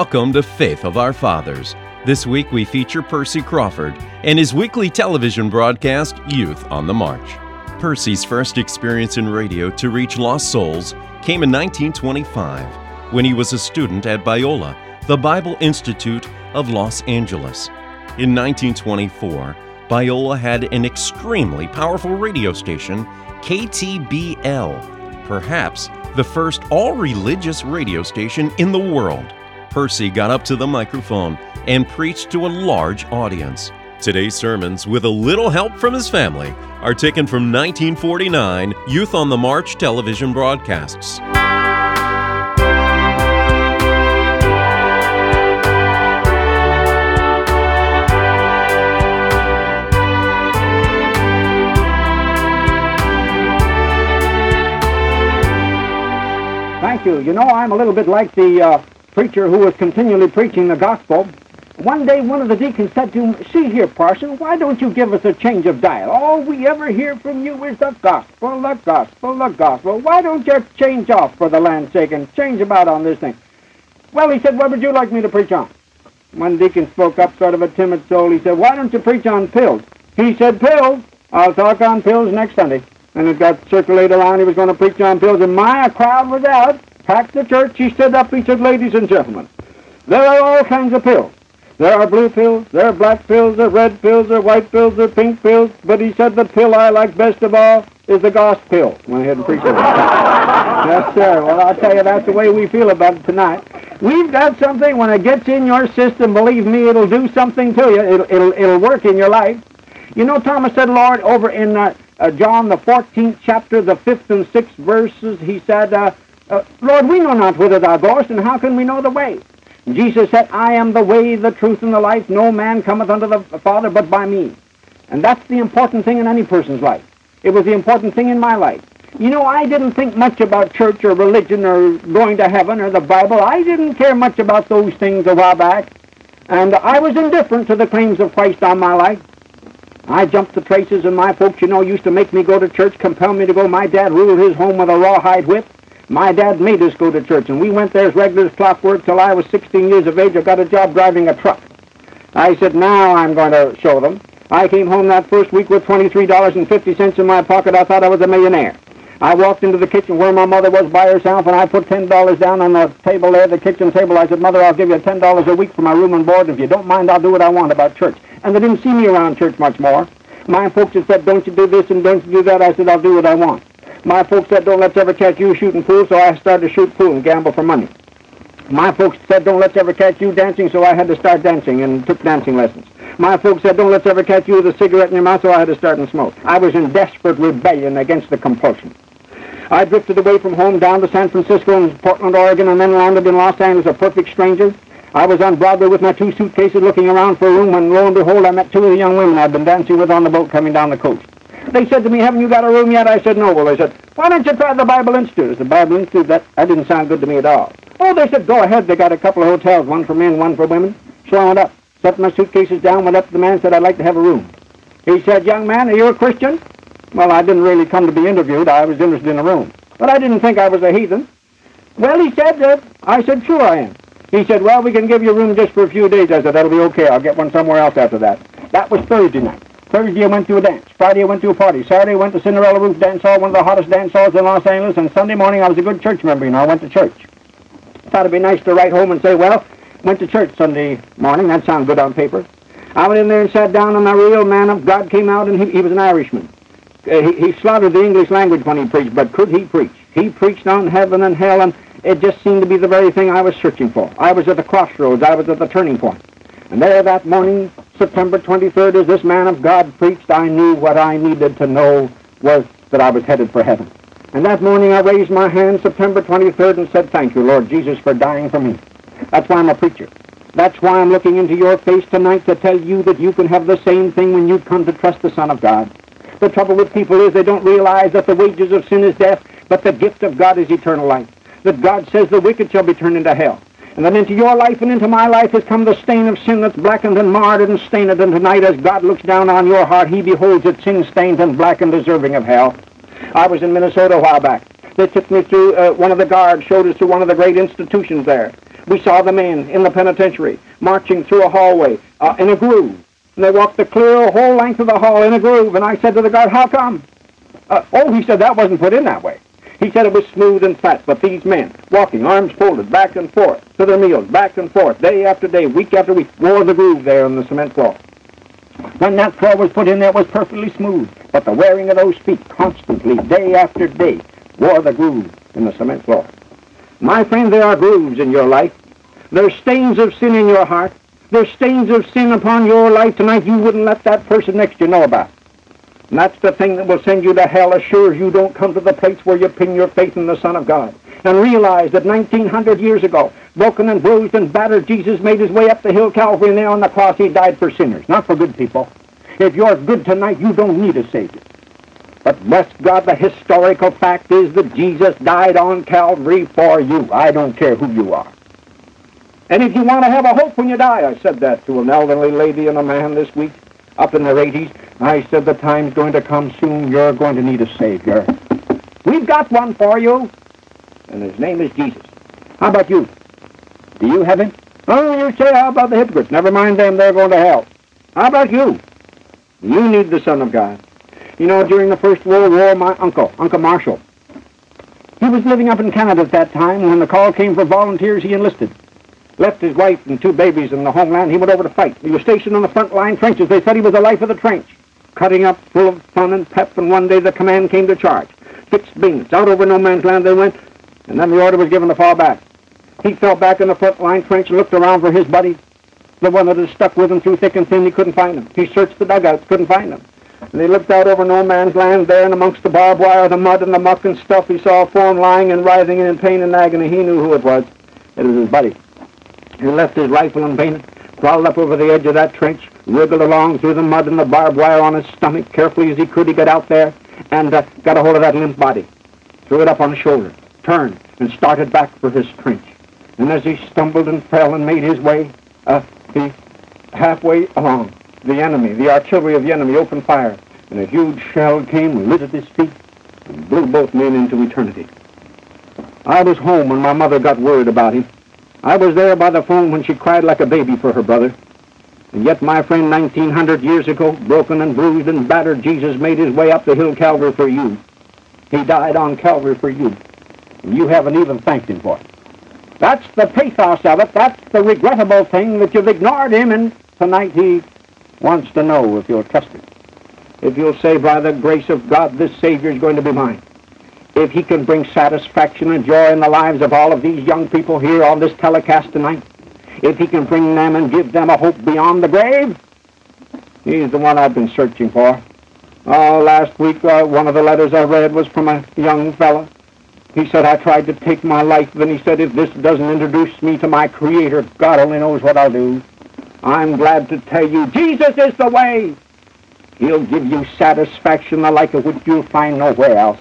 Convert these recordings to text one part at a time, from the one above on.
Welcome to Faith of Our Fathers. This week we feature Percy Crawford and his weekly television broadcast, Youth on the March. Percy's first experience in radio to reach lost souls came in 1925 when he was a student at Biola, the Bible Institute of Los Angeles. In 1924, Biola had an extremely powerful radio station, KTBI, perhaps the first all religious radio station in the world. Percy got up to the microphone and preached to a large audience. Today's sermons, with a little help from his family, are taken from 1949 Youth on the March television broadcasts. Thank you. You know, I'm a little bit like the uh, preacher who was continually preaching the gospel. One day, one of the deacons said to him, See here, parson, why don't you give us a change of diet? All we ever hear from you is the gospel, the gospel, the gospel. Why don't you change off for the land's sake and change about on this thing? Well, he said, What would you like me to preach on? One deacon spoke up, sort of a timid soul. He said, Why don't you preach on pills? He said, Pills? I'll talk on pills next Sunday. And it got circulated around he was going to preach on pills, and my crowd was out packed the church, he stood up, he said, Ladies and gentlemen, there are all kinds of pills. There are blue pills, there are black pills, there are red pills, there are white pills, there are pink pills, but he said the pill I like best of all is the gospel pill. Went ahead and preached it. yes, sir. Well, I'll tell you, that's the way we feel about it tonight. We've got something, when it gets in your system, believe me, it'll do something to you. It'll, it'll, it'll work in your life. You know, Thomas said, Lord, over in uh, uh, John, the 14th chapter, the 5th and 6th verses, he said, uh, uh, Lord, we know not whither thou goest, and how can we know the way? Jesus said, I am the way, the truth, and the life. No man cometh unto the Father but by me. And that's the important thing in any person's life. It was the important thing in my life. You know, I didn't think much about church or religion or going to heaven or the Bible. I didn't care much about those things a while back. And I was indifferent to the claims of Christ on my life. I jumped the traces, and my folks, you know, used to make me go to church, compel me to go. My dad ruled his home with a rawhide whip. My dad made us go to church, and we went there as regular as clockwork till I was 16 years of age. I got a job driving a truck. I said, now I'm going to show them. I came home that first week with $23.50 in my pocket. I thought I was a millionaire. I walked into the kitchen where my mother was by herself, and I put $10 down on the table there, the kitchen table. I said, Mother, I'll give you $10 a week for my room and board. If you don't mind, I'll do what I want about church. And they didn't see me around church much more. My folks had said, don't you do this and don't you do that. I said, I'll do what I want. My folks said, don't let's ever catch you shooting pool, so I started to shoot pool and gamble for money. My folks said, don't let's ever catch you dancing, so I had to start dancing and took dancing lessons. My folks said, don't let's ever catch you with a cigarette in your mouth, so I had to start and smoke. I was in desperate rebellion against the compulsion. I drifted away from home down to San Francisco and Portland, Oregon, and then landed in Los Angeles, a perfect stranger. I was on Broadway with my two suitcases looking around for a room when, lo and behold, I met two of the young women I'd been dancing with on the boat coming down the coast. They said to me, haven't you got a room yet? I said, no. Well, they said, why don't you try the Bible Institute? Said, Bible Institute? That, that didn't sound good to me at all. Oh, they said, go ahead. They got a couple of hotels, one for men, one for women. So I went up, set my suitcases down, went up to the man, said, I'd like to have a room. He said, young man, are you a Christian? Well, I didn't really come to be interviewed. I was interested in a room. But I didn't think I was a heathen. Well, he said, uh, I said, sure I am. He said, well, we can give you a room just for a few days. I said, that'll be okay. I'll get one somewhere else after that. That was Thursday night. Thursday I went to a dance. Friday I went to a party. Saturday I went to Cinderella Roof Dance Hall, one of the hottest dance halls in Los Angeles. And Sunday morning I was a good church member, you know. I went to church. Thought it'd be nice to write home and say, well, went to church Sunday morning. That sounded good on paper. I went in there and sat down, and a real man of God came out, and he, he was an Irishman. Uh, he, he slaughtered the English language when he preached, but could he preach? He preached on heaven and hell, and it just seemed to be the very thing I was searching for. I was at the crossroads. I was at the turning point. And there that morning, September 23rd, as this man of God preached, I knew what I needed to know was that I was headed for heaven. And that morning I raised my hand, September 23rd, and said, Thank you, Lord Jesus, for dying for me. That's why I'm a preacher. That's why I'm looking into your face tonight to tell you that you can have the same thing when you come to trust the Son of God. The trouble with people is they don't realize that the wages of sin is death, but the gift of God is eternal life. That God says the wicked shall be turned into hell. And that into your life and into my life has come the stain of sin that's blackened and marred and stained. And tonight, as God looks down on your heart, he beholds it sin-stained and black and deserving of hell. I was in Minnesota a while back. They took me through, uh, one of the guards showed us to one of the great institutions there. We saw the men in the penitentiary marching through a hallway uh, in a groove. And they walked the clear whole length of the hall in a groove. And I said to the guard, how come? Uh, oh, he said that wasn't put in that way. He said it was smooth and fat, but these men, walking, arms folded, back and forth, to their meals, back and forth, day after day, week after week, wore the groove there on the cement floor. When that floor was put in there, it was perfectly smooth, but the wearing of those feet constantly, day after day, wore the groove in the cement floor. My friend, there are grooves in your life. There's stains of sin in your heart. There's stains of sin upon your life tonight you wouldn't let that person next to you know about. And that's the thing that will send you to hell as sure as you don't come to the place where you pin your faith in the Son of God. And realize that 1900 years ago, broken and bruised and battered, Jesus made his way up the hill Calvary, and there on the cross he died for sinners, not for good people. If you're good tonight, you don't need a Savior. But bless God, the historical fact is that Jesus died on Calvary for you. I don't care who you are. And if you want to have a hope when you die, I said that to an elderly lady and a man this week, up in their 80s. I said the time's going to come soon. You're going to need a Savior. We've got one for you, and his name is Jesus. How about you? Do you have him? Oh, you say, how about the hypocrites? Never mind them, they're going to hell. How about you? You need the Son of God. You know, during the First World War, my uncle, Uncle Marshall, he was living up in Canada at that time. When the call came for volunteers, he enlisted left his wife and two babies in the homeland. He went over to fight. He was stationed on the front line trenches. They said he was the life of the trench, cutting up full of fun and pep. And one day the command came to charge. Fixed beams. Out over no man's land they went, and then the order was given to fall back. He fell back in the front line trench and looked around for his buddy, the one that had stuck with him through thick and thin. He couldn't find him. He searched the dugouts, couldn't find him. And he looked out over no man's land there, and amongst the barbed wire, the mud and the muck and stuff, he saw a form lying and writhing in pain and agony. He knew who it was. It was his buddy. He left his rifle unpainted, crawled up over the edge of that trench, wriggled along through the mud and the barbed wire on his stomach. Carefully as he could, he got out there and uh, got a hold of that limp body, threw it up on his shoulder, turned, and started back for his trench. And as he stumbled and fell and made his way, uh, he halfway along, the enemy, the artillery of the enemy, opened fire, and a huge shell came, lit at his feet, and blew both men into eternity. I was home when my mother got word about him. I was there by the phone when she cried like a baby for her brother. And yet, my friend, 1900 years ago, broken and bruised and battered, Jesus made his way up the hill Calvary for you. He died on Calvary for you. And you haven't even thanked him for it. That's the pathos of it. That's the regrettable thing that you've ignored him, and tonight he wants to know if you'll trust him. If you'll say, by the grace of God, this Savior is going to be mine if he can bring satisfaction and joy in the lives of all of these young people here on this telecast tonight, if he can bring them and give them a hope beyond the grave, he's the one I've been searching for. Oh, last week, uh, one of the letters I read was from a young fellow. He said, I tried to take my life. Then he said, if this doesn't introduce me to my Creator, God only knows what I'll do. I'm glad to tell you, Jesus is the way. He'll give you satisfaction the like of which you'll find nowhere else.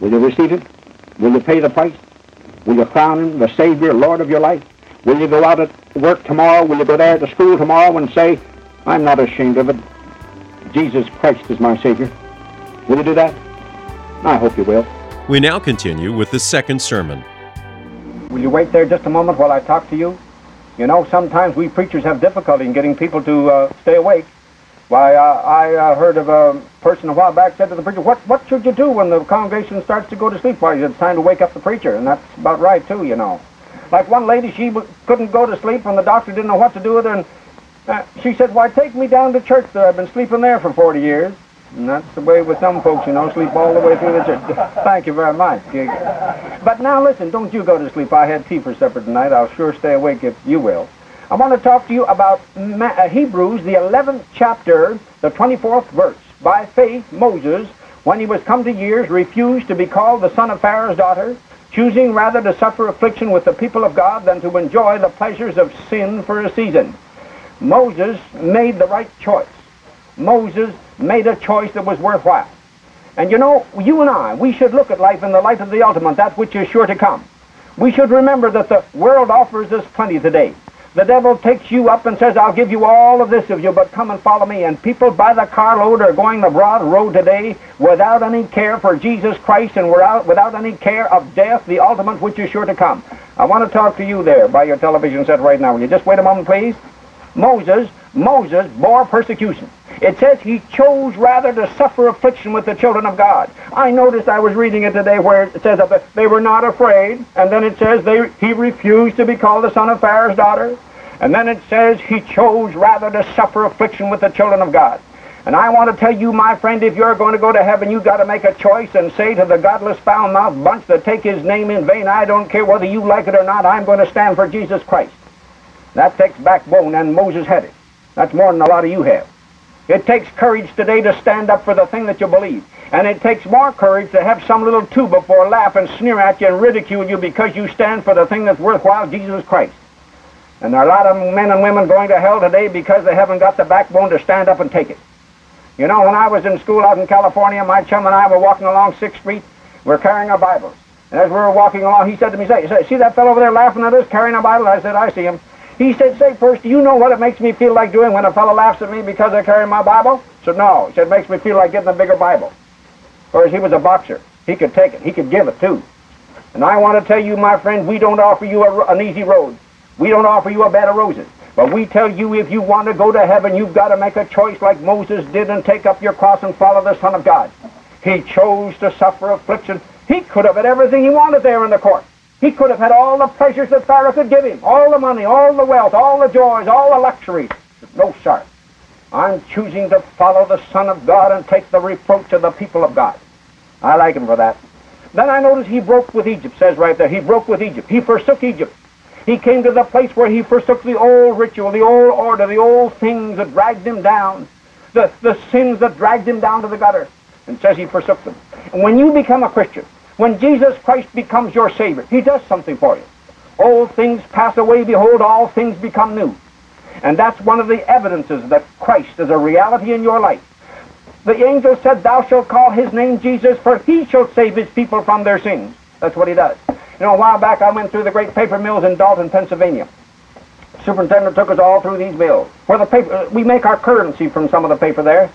Will you receive him? Will you pay the price? Will you crown him the Savior, Lord of your life? Will you go out at work tomorrow? Will you go there to school tomorrow and say, I'm not ashamed of it. Jesus Christ is my Savior. Will you do that? I hope you will. We now continue with the second sermon. Will you wait there just a moment while I talk to you? You know, sometimes we preachers have difficulty in getting people to uh, stay awake. Why, uh, I uh, heard of a person a while back said to the preacher, what, what should you do when the congregation starts to go to sleep? Why, it's time to wake up the preacher, and that's about right, too, you know. Like one lady, she couldn't go to sleep, and the doctor didn't know what to do with her, and uh, she said, why, take me down to church there. I've been sleeping there for 40 years. And that's the way with some folks, you know, sleep all the way through the church. Thank you very much. But now listen, don't you go to sleep. I had tea for supper tonight. I'll sure stay awake if you will. I want to talk to you about uh, Hebrews, the 11th chapter, the 24th verse. By faith, Moses, when he was come to years, refused to be called the son of Pharaoh's daughter, choosing rather to suffer affliction with the people of God than to enjoy the pleasures of sin for a season. Moses made the right choice. Moses made a choice that was worthwhile. And you know, you and I, we should look at life in the light of the ultimate, that which is sure to come. We should remember that the world offers us plenty today. The devil takes you up and says, I'll give you all of this if you but come and follow me. And people by the carload are going the broad road today without any care for Jesus Christ and without, without any care of death, the ultimate which is sure to come. I want to talk to you there by your television set right now. Will you just wait a moment, please? Moses, Moses bore persecution. It says he chose rather to suffer affliction with the children of God. I noticed I was reading it today where it says that they were not afraid, and then it says they, he refused to be called the son of Pharaoh's daughter, and then it says he chose rather to suffer affliction with the children of God. And I want to tell you, my friend, if you're going to go to heaven, you've got to make a choice and say to the godless, foul-mouthed bunch that take his name in vain, I don't care whether you like it or not, I'm going to stand for Jesus Christ. That takes backbone, and Moses had it. That's more than a lot of you have. It takes courage today to stand up for the thing that you believe. And it takes more courage to have some little two before laugh and sneer at you and ridicule you because you stand for the thing that's worthwhile, Jesus Christ. And there are a lot of men and women going to hell today because they haven't got the backbone to stand up and take it. You know, when I was in school out in California, my chum and I were walking along 6th Street. We're carrying our Bibles. And as we were walking along, he said to me, say, see that fellow over there laughing at us carrying a Bible? I said, I see him. He said, say first, do you know what it makes me feel like doing when a fellow laughs at me because I carry my Bible? I said, no. He said, it makes me feel like getting a bigger Bible. Whereas he was a boxer. He could take it. He could give it, too. And I want to tell you, my friend, we don't offer you a, an easy road. We don't offer you a bed of roses. But we tell you if you want to go to heaven, you've got to make a choice like Moses did and take up your cross and follow the Son of God. He chose to suffer affliction. He could have had everything he wanted there in the court. He could have had all the pleasures that Pharaoh could give him, all the money, all the wealth, all the joys, all the luxuries. No, sir. I'm choosing to follow the Son of God and take the reproach of the people of God. I like him for that. Then I notice he broke with Egypt, says right there. He broke with Egypt. He forsook Egypt. He came to the place where he forsook the old ritual, the old order, the old things that dragged him down, the, the sins that dragged him down to the gutter, and says he forsook them. And when you become a Christian, when Jesus Christ becomes your Savior, He does something for you. Old things pass away, behold, all things become new. And that's one of the evidences that Christ is a reality in your life. The angel said, Thou shalt call his name Jesus, for he shall save his people from their sins. That's what he does. You know, a while back I went through the great paper mills in Dalton, Pennsylvania. Superintendent took us all through these mills. Where the paper, we make our currency from some of the paper there.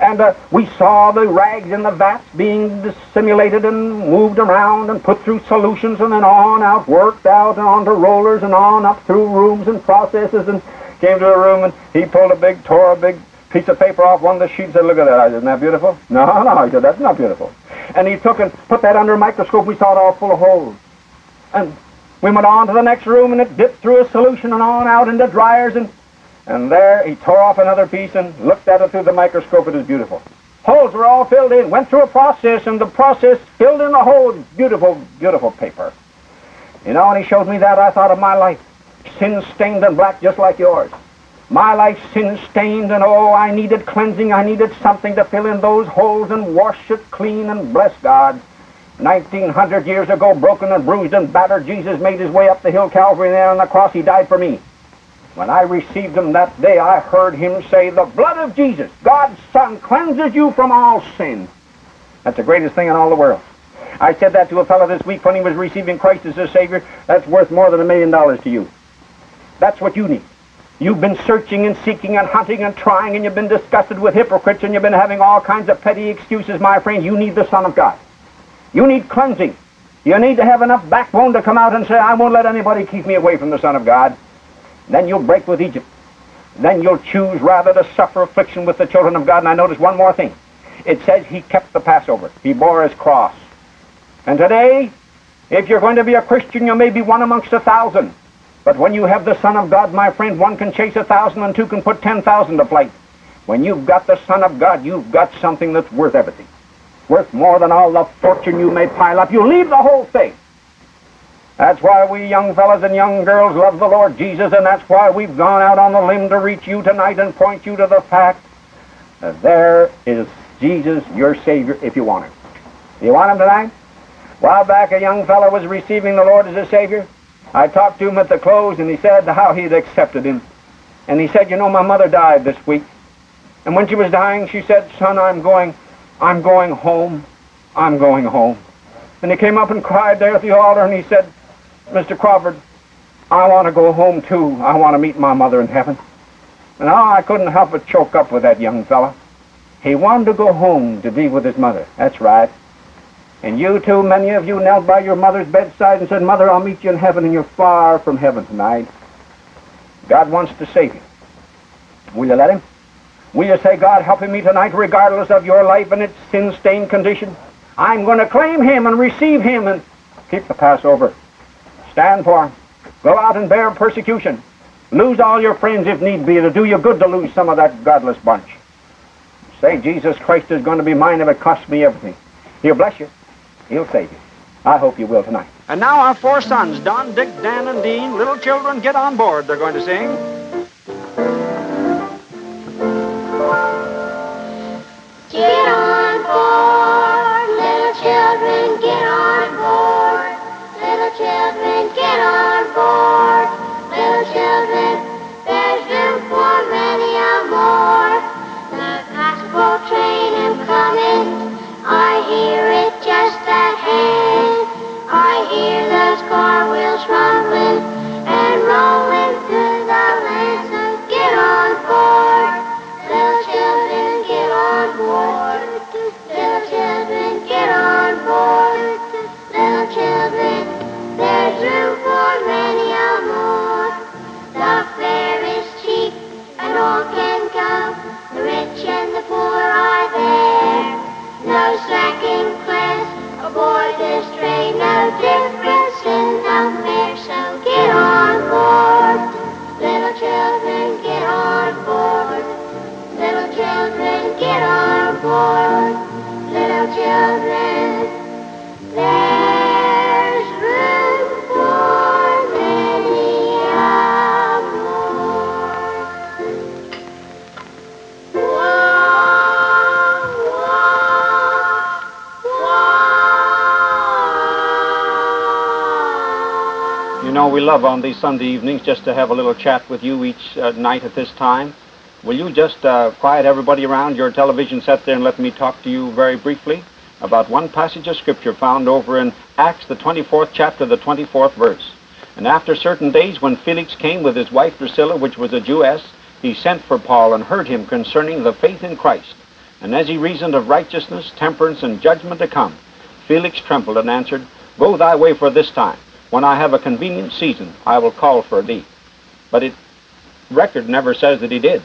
And uh, we saw the rags in the vats being dissimulated and moved around and put through solutions and then on out, worked out and onto rollers and on up through rooms and processes and came to a room and he pulled a big, tore a big piece of paper off one of the sheets and said, look at that. Isn't that beautiful? No, no. He said, that's not beautiful. And he took and put that under a microscope. We saw it all full of holes. And we went on to the next room and it dipped through a solution and on out into dryers and and there he tore off another piece and looked at it through the microscope. It was beautiful. Holes were all filled in, went through a process, and the process filled in the holes. Beautiful, beautiful paper. You know, when he showed me that, I thought of my life. Sin-stained and black just like yours. My life sin-stained, and oh, I needed cleansing. I needed something to fill in those holes and wash it clean and bless God. 1900 years ago, broken and bruised and battered, Jesus made his way up the hill Calvary, there on the cross he died for me. When I received him that day, I heard him say, The blood of Jesus, God's Son, cleanses you from all sin. That's the greatest thing in all the world. I said that to a fellow this week when he was receiving Christ as his Savior. That's worth more than a million dollars to you. That's what you need. You've been searching and seeking and hunting and trying, and you've been disgusted with hypocrites, and you've been having all kinds of petty excuses, my friend. You need the Son of God. You need cleansing. You need to have enough backbone to come out and say, I won't let anybody keep me away from the Son of God. Then you'll break with Egypt. Then you'll choose rather to suffer affliction with the children of God. And I notice one more thing. It says he kept the Passover. He bore his cross. And today, if you're going to be a Christian, you may be one amongst a thousand. But when you have the Son of God, my friend, one can chase a thousand and two can put ten thousand to flight. When you've got the Son of God, you've got something that's worth everything. Worth more than all the fortune you may pile up. You leave the whole thing. That's why we young fellows and young girls love the Lord Jesus, and that's why we've gone out on the limb to reach you tonight and point you to the fact that there is Jesus, your Savior, if you want him. You want him tonight? A while back, a young fellow was receiving the Lord as a Savior. I talked to him at the close, and he said how he'd accepted him. And he said, you know, my mother died this week. And when she was dying, she said, son, I'm going, I'm going home. I'm going home. And he came up and cried there at the altar, and he said, Mr. Crawford, I want to go home, too. I want to meet my mother in heaven. Oh, I couldn't help but choke up with that young fella. He wanted to go home to be with his mother. That's right. And you too, many of you knelt by your mother's bedside and said, Mother, I'll meet you in heaven, and you're far from heaven tonight. God wants to save you. Will you let him? Will you say, God, help me tonight, regardless of your life and its sin-stained condition? I'm going to claim him and receive him and keep the Passover. Stand for. Go out and bear persecution. Lose all your friends if need be. It'll do you good to lose some of that godless bunch. Say, Jesus Christ is going to be mine if it costs me everything. He'll bless you. He'll save you. I hope you will tonight. And now our four sons, Don, Dick, Dan, and Dean, little children, get on board. They're going to sing. Little children, there's room for many more. The gospel train is coming. We love on these Sunday evenings just to have a little chat with you each uh, night at this time. Will you just uh, quiet everybody around your television set there and let me talk to you very briefly about one passage of Scripture found over in Acts, the 24th chapter, the 24th verse. And after certain days, when Felix came with his wife Drusilla, which was a Jewess, he sent for Paul and heard him concerning the faith in Christ. And as he reasoned of righteousness, temperance, and judgment to come, Felix trembled and answered, Go thy way for this time. When I have a convenient season, I will call for thee. But it record never says that he did.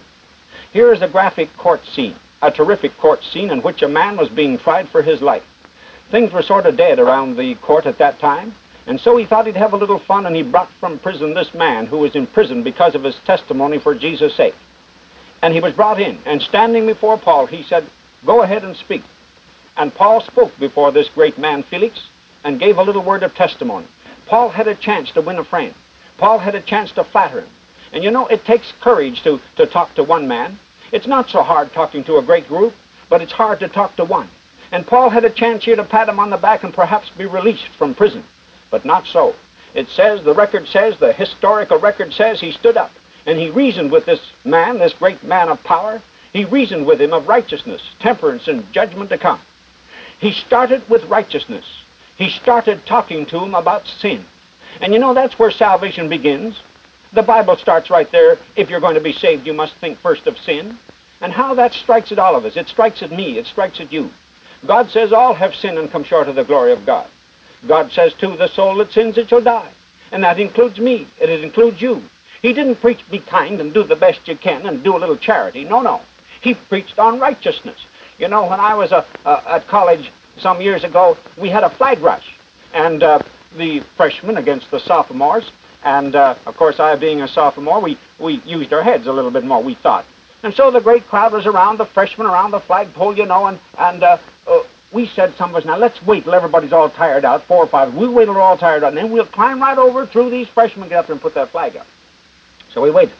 Here is a graphic court scene, a terrific court scene in which a man was being tried for his life. Things were sort of dead around the court at that time, and so he thought he'd have a little fun, and he brought from prison this man who was in prison because of his testimony for Jesus' sake. And he was brought in, and standing before Paul, he said, Go ahead and speak. And Paul spoke before this great man, Felix, and gave a little word of testimony. Paul had a chance to win a friend. Paul had a chance to flatter him. And you know, it takes courage to, to talk to one man. It's not so hard talking to a great group, but it's hard to talk to one. And Paul had a chance here to pat him on the back and perhaps be released from prison. But not so. It says, the record says, the historical record says, he stood up and he reasoned with this man, this great man of power. He reasoned with him of righteousness, temperance, and judgment to come. He started with righteousness. He started talking to him about sin. And you know, that's where salvation begins. The Bible starts right there. If you're going to be saved, you must think first of sin. And how that strikes at all of us. It strikes at me. It strikes at you. God says all have sinned and come short of the glory of God. God says, too, the soul that sins, it shall die. And that includes me. It includes you. He didn't preach be kind and do the best you can and do a little charity. No, no. He preached on righteousness. You know, when I was uh, uh, at college some years ago, we had a flag rush. And uh, the freshmen against the sophomores. And, uh, of course, I being a sophomore, we, we used our heads a little bit more, we thought. And so the great crowd was around, the freshmen around the flagpole, you know, and, and uh, uh, we said, some of us, now let's wait till everybody's all tired out, four or five. We'll wait till they're all tired out, and then we'll climb right over through these freshmen, get up there and put that flag up. So we waited.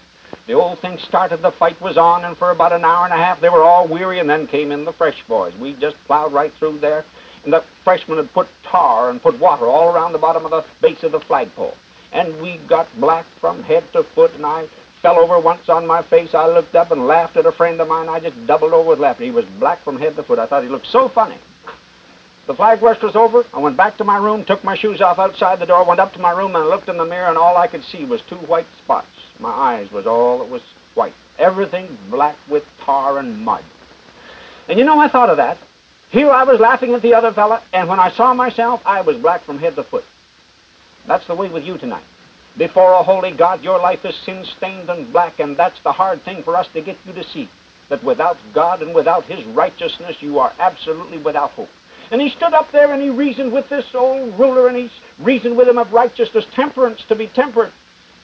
The old thing started, the fight was on, and for about an hour and a half they were all weary, and then came in the fresh boys. We just plowed right through there, and the freshmen had put tar and put water all around the bottom of the base of the flagpole. And we got black from head to foot, and I fell over once on my face. I looked up and laughed at a friend of mine. I just doubled over with laughter. He was black from head to foot. I thought he looked so funny. The flag rush was over. I went back to my room, took my shoes off outside the door, went up to my room, and looked in the mirror, and all I could see was two white spots. My eyes was all that was white. Everything black with tar and mud. And you know, I thought of that. Here I was laughing at the other fella, and when I saw myself, I was black from head to foot. That's the way with you tonight. Before a holy God, your life is sin-stained and black, and that's the hard thing for us to get you to see. That without God and without His righteousness, you are absolutely without hope. And he stood up there and he reasoned with this old ruler and he reasoned with him of righteousness, temperance to be temperate.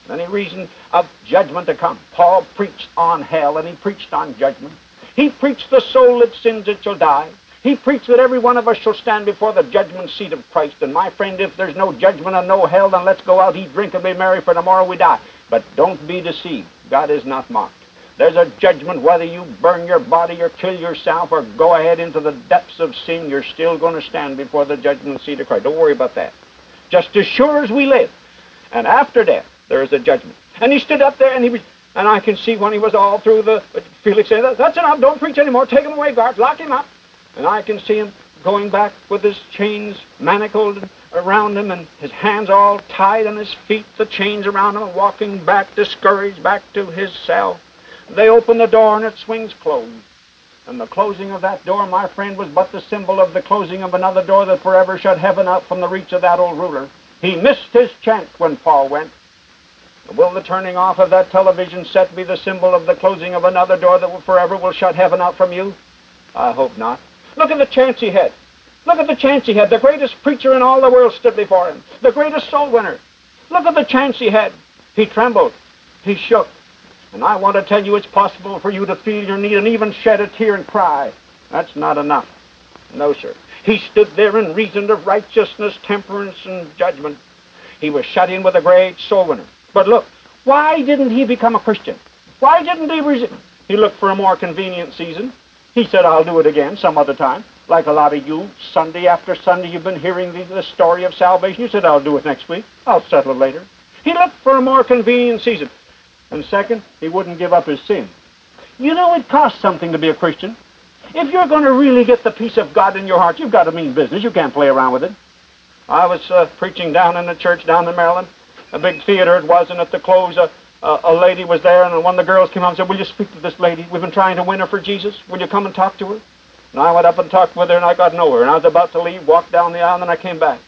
Then he reasoned of judgment to come. Paul preached on hell and he preached on judgment. He preached the soul that sins it shall die. He preached that every one of us shall stand before the judgment seat of Christ. And my friend, if there's no judgment and no hell, then let's go out, eat, drink, and be merry, for tomorrow we die. But don't be deceived. God is not mocked. There's a judgment whether you burn your body or kill yourself or go ahead into the depths of sin, you're still going to stand before the judgment seat of Christ. Don't worry about that. Just as sure as we live. And after death, there is a judgment. And he stood up there and he was, and I can see when he was all through the, Felix said, that's enough, don't preach anymore, take him away, guards, lock him up. And I can see him going back with his chains manacled around him and his hands all tied and his feet, the chains around him, walking back discouraged back to his cell. They open the door and it swings closed. And the closing of that door, my friend, was but the symbol of the closing of another door that forever shut heaven out from the reach of that old ruler. He missed his chance when Paul went. Will the turning off of that television set be the symbol of the closing of another door that will forever will shut heaven out from you? I hope not. Look at the chance he had. Look at the chance he had. The greatest preacher in all the world stood before him. The greatest soul winner. Look at the chance he had. He trembled. He shook. And I want to tell you it's possible for you to feel your need and even shed a tear and cry. That's not enough. No, sir. He stood there and reasoned of righteousness, temperance, and judgment. He was shut in with a great soul winner. But look, why didn't he become a Christian? Why didn't he reason? He looked for a more convenient season. He said, I'll do it again some other time. Like a lot of you, Sunday after Sunday, you've been hearing the, the story of salvation. You said, I'll do it next week. I'll settle it later. He looked for a more convenient season. And second, he wouldn't give up his sin. You know, it costs something to be a Christian. If you're going to really get the peace of God in your heart, you've got to mean business. You can't play around with it. I was uh, preaching down in the church down in Maryland, a big theater it was, and at the close, uh, uh, a lady was there, and one of the girls came up and said, will you speak to this lady? We've been trying to win her for Jesus. Will you come and talk to her? And I went up and talked with her, and I got nowhere. And I was about to leave, walked down the aisle, and I came back.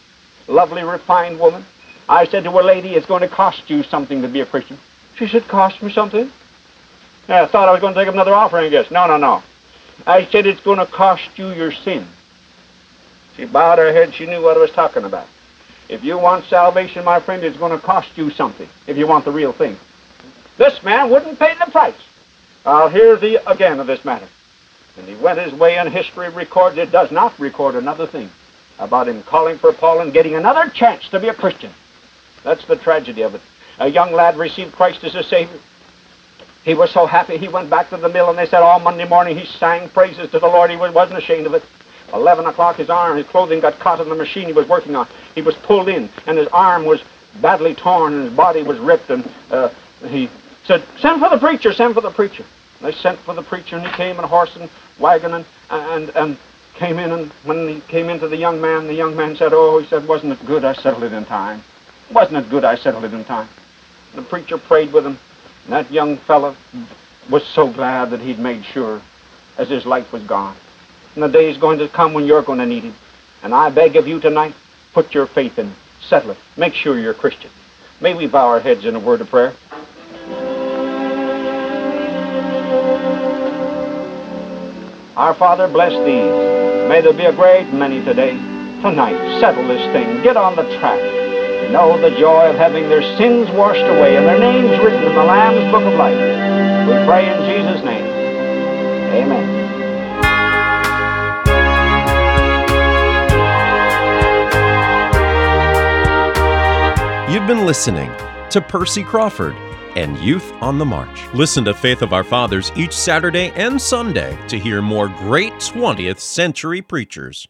Lovely, refined woman. I said to her, lady, it's going to cost you something to be a Christian. She said, cost me something? Yeah, I thought I was going to take up another offering, I guess. No, no, no. I said, it's going to cost you your sin. She bowed her head. She knew what I was talking about. If you want salvation, my friend, it's going to cost you something if you want the real thing. This man wouldn't pay the price. I'll hear thee again of this matter. And he went his way, and history records it does not record another thing about him calling for Paul and getting another chance to be a Christian. That's the tragedy of it a young lad received Christ as a Savior. He was so happy he went back to the mill and they said all Monday morning he sang praises to the Lord. He wasn't ashamed of it. 11 o'clock his arm, his clothing got caught in the machine he was working on. He was pulled in and his arm was badly torn and his body was ripped and uh, he said, send for the preacher, send for the preacher. They sent for the preacher and he came in a horse and wagon and, and, and came in and when he came into the young man, the young man said, oh, he said, wasn't it good I settled it in time? Wasn't it good I settled it in time? The preacher prayed with him. And that young fellow was so glad that he'd made sure as his life was gone. And the day is going to come when you're going to need him. And I beg of you tonight, put your faith in. Settle it. Make sure you're a Christian. May we bow our heads in a word of prayer. Our Father, bless these. May there be a great many today. Tonight, settle this thing. Get on the track know the joy of having their sins washed away and their names written in the Lamb's Book of Life. We pray in Jesus' name. Amen. You've been listening to Percy Crawford and Youth on the March. Listen to Faith of Our Fathers each Saturday and Sunday to hear more great 20th century preachers.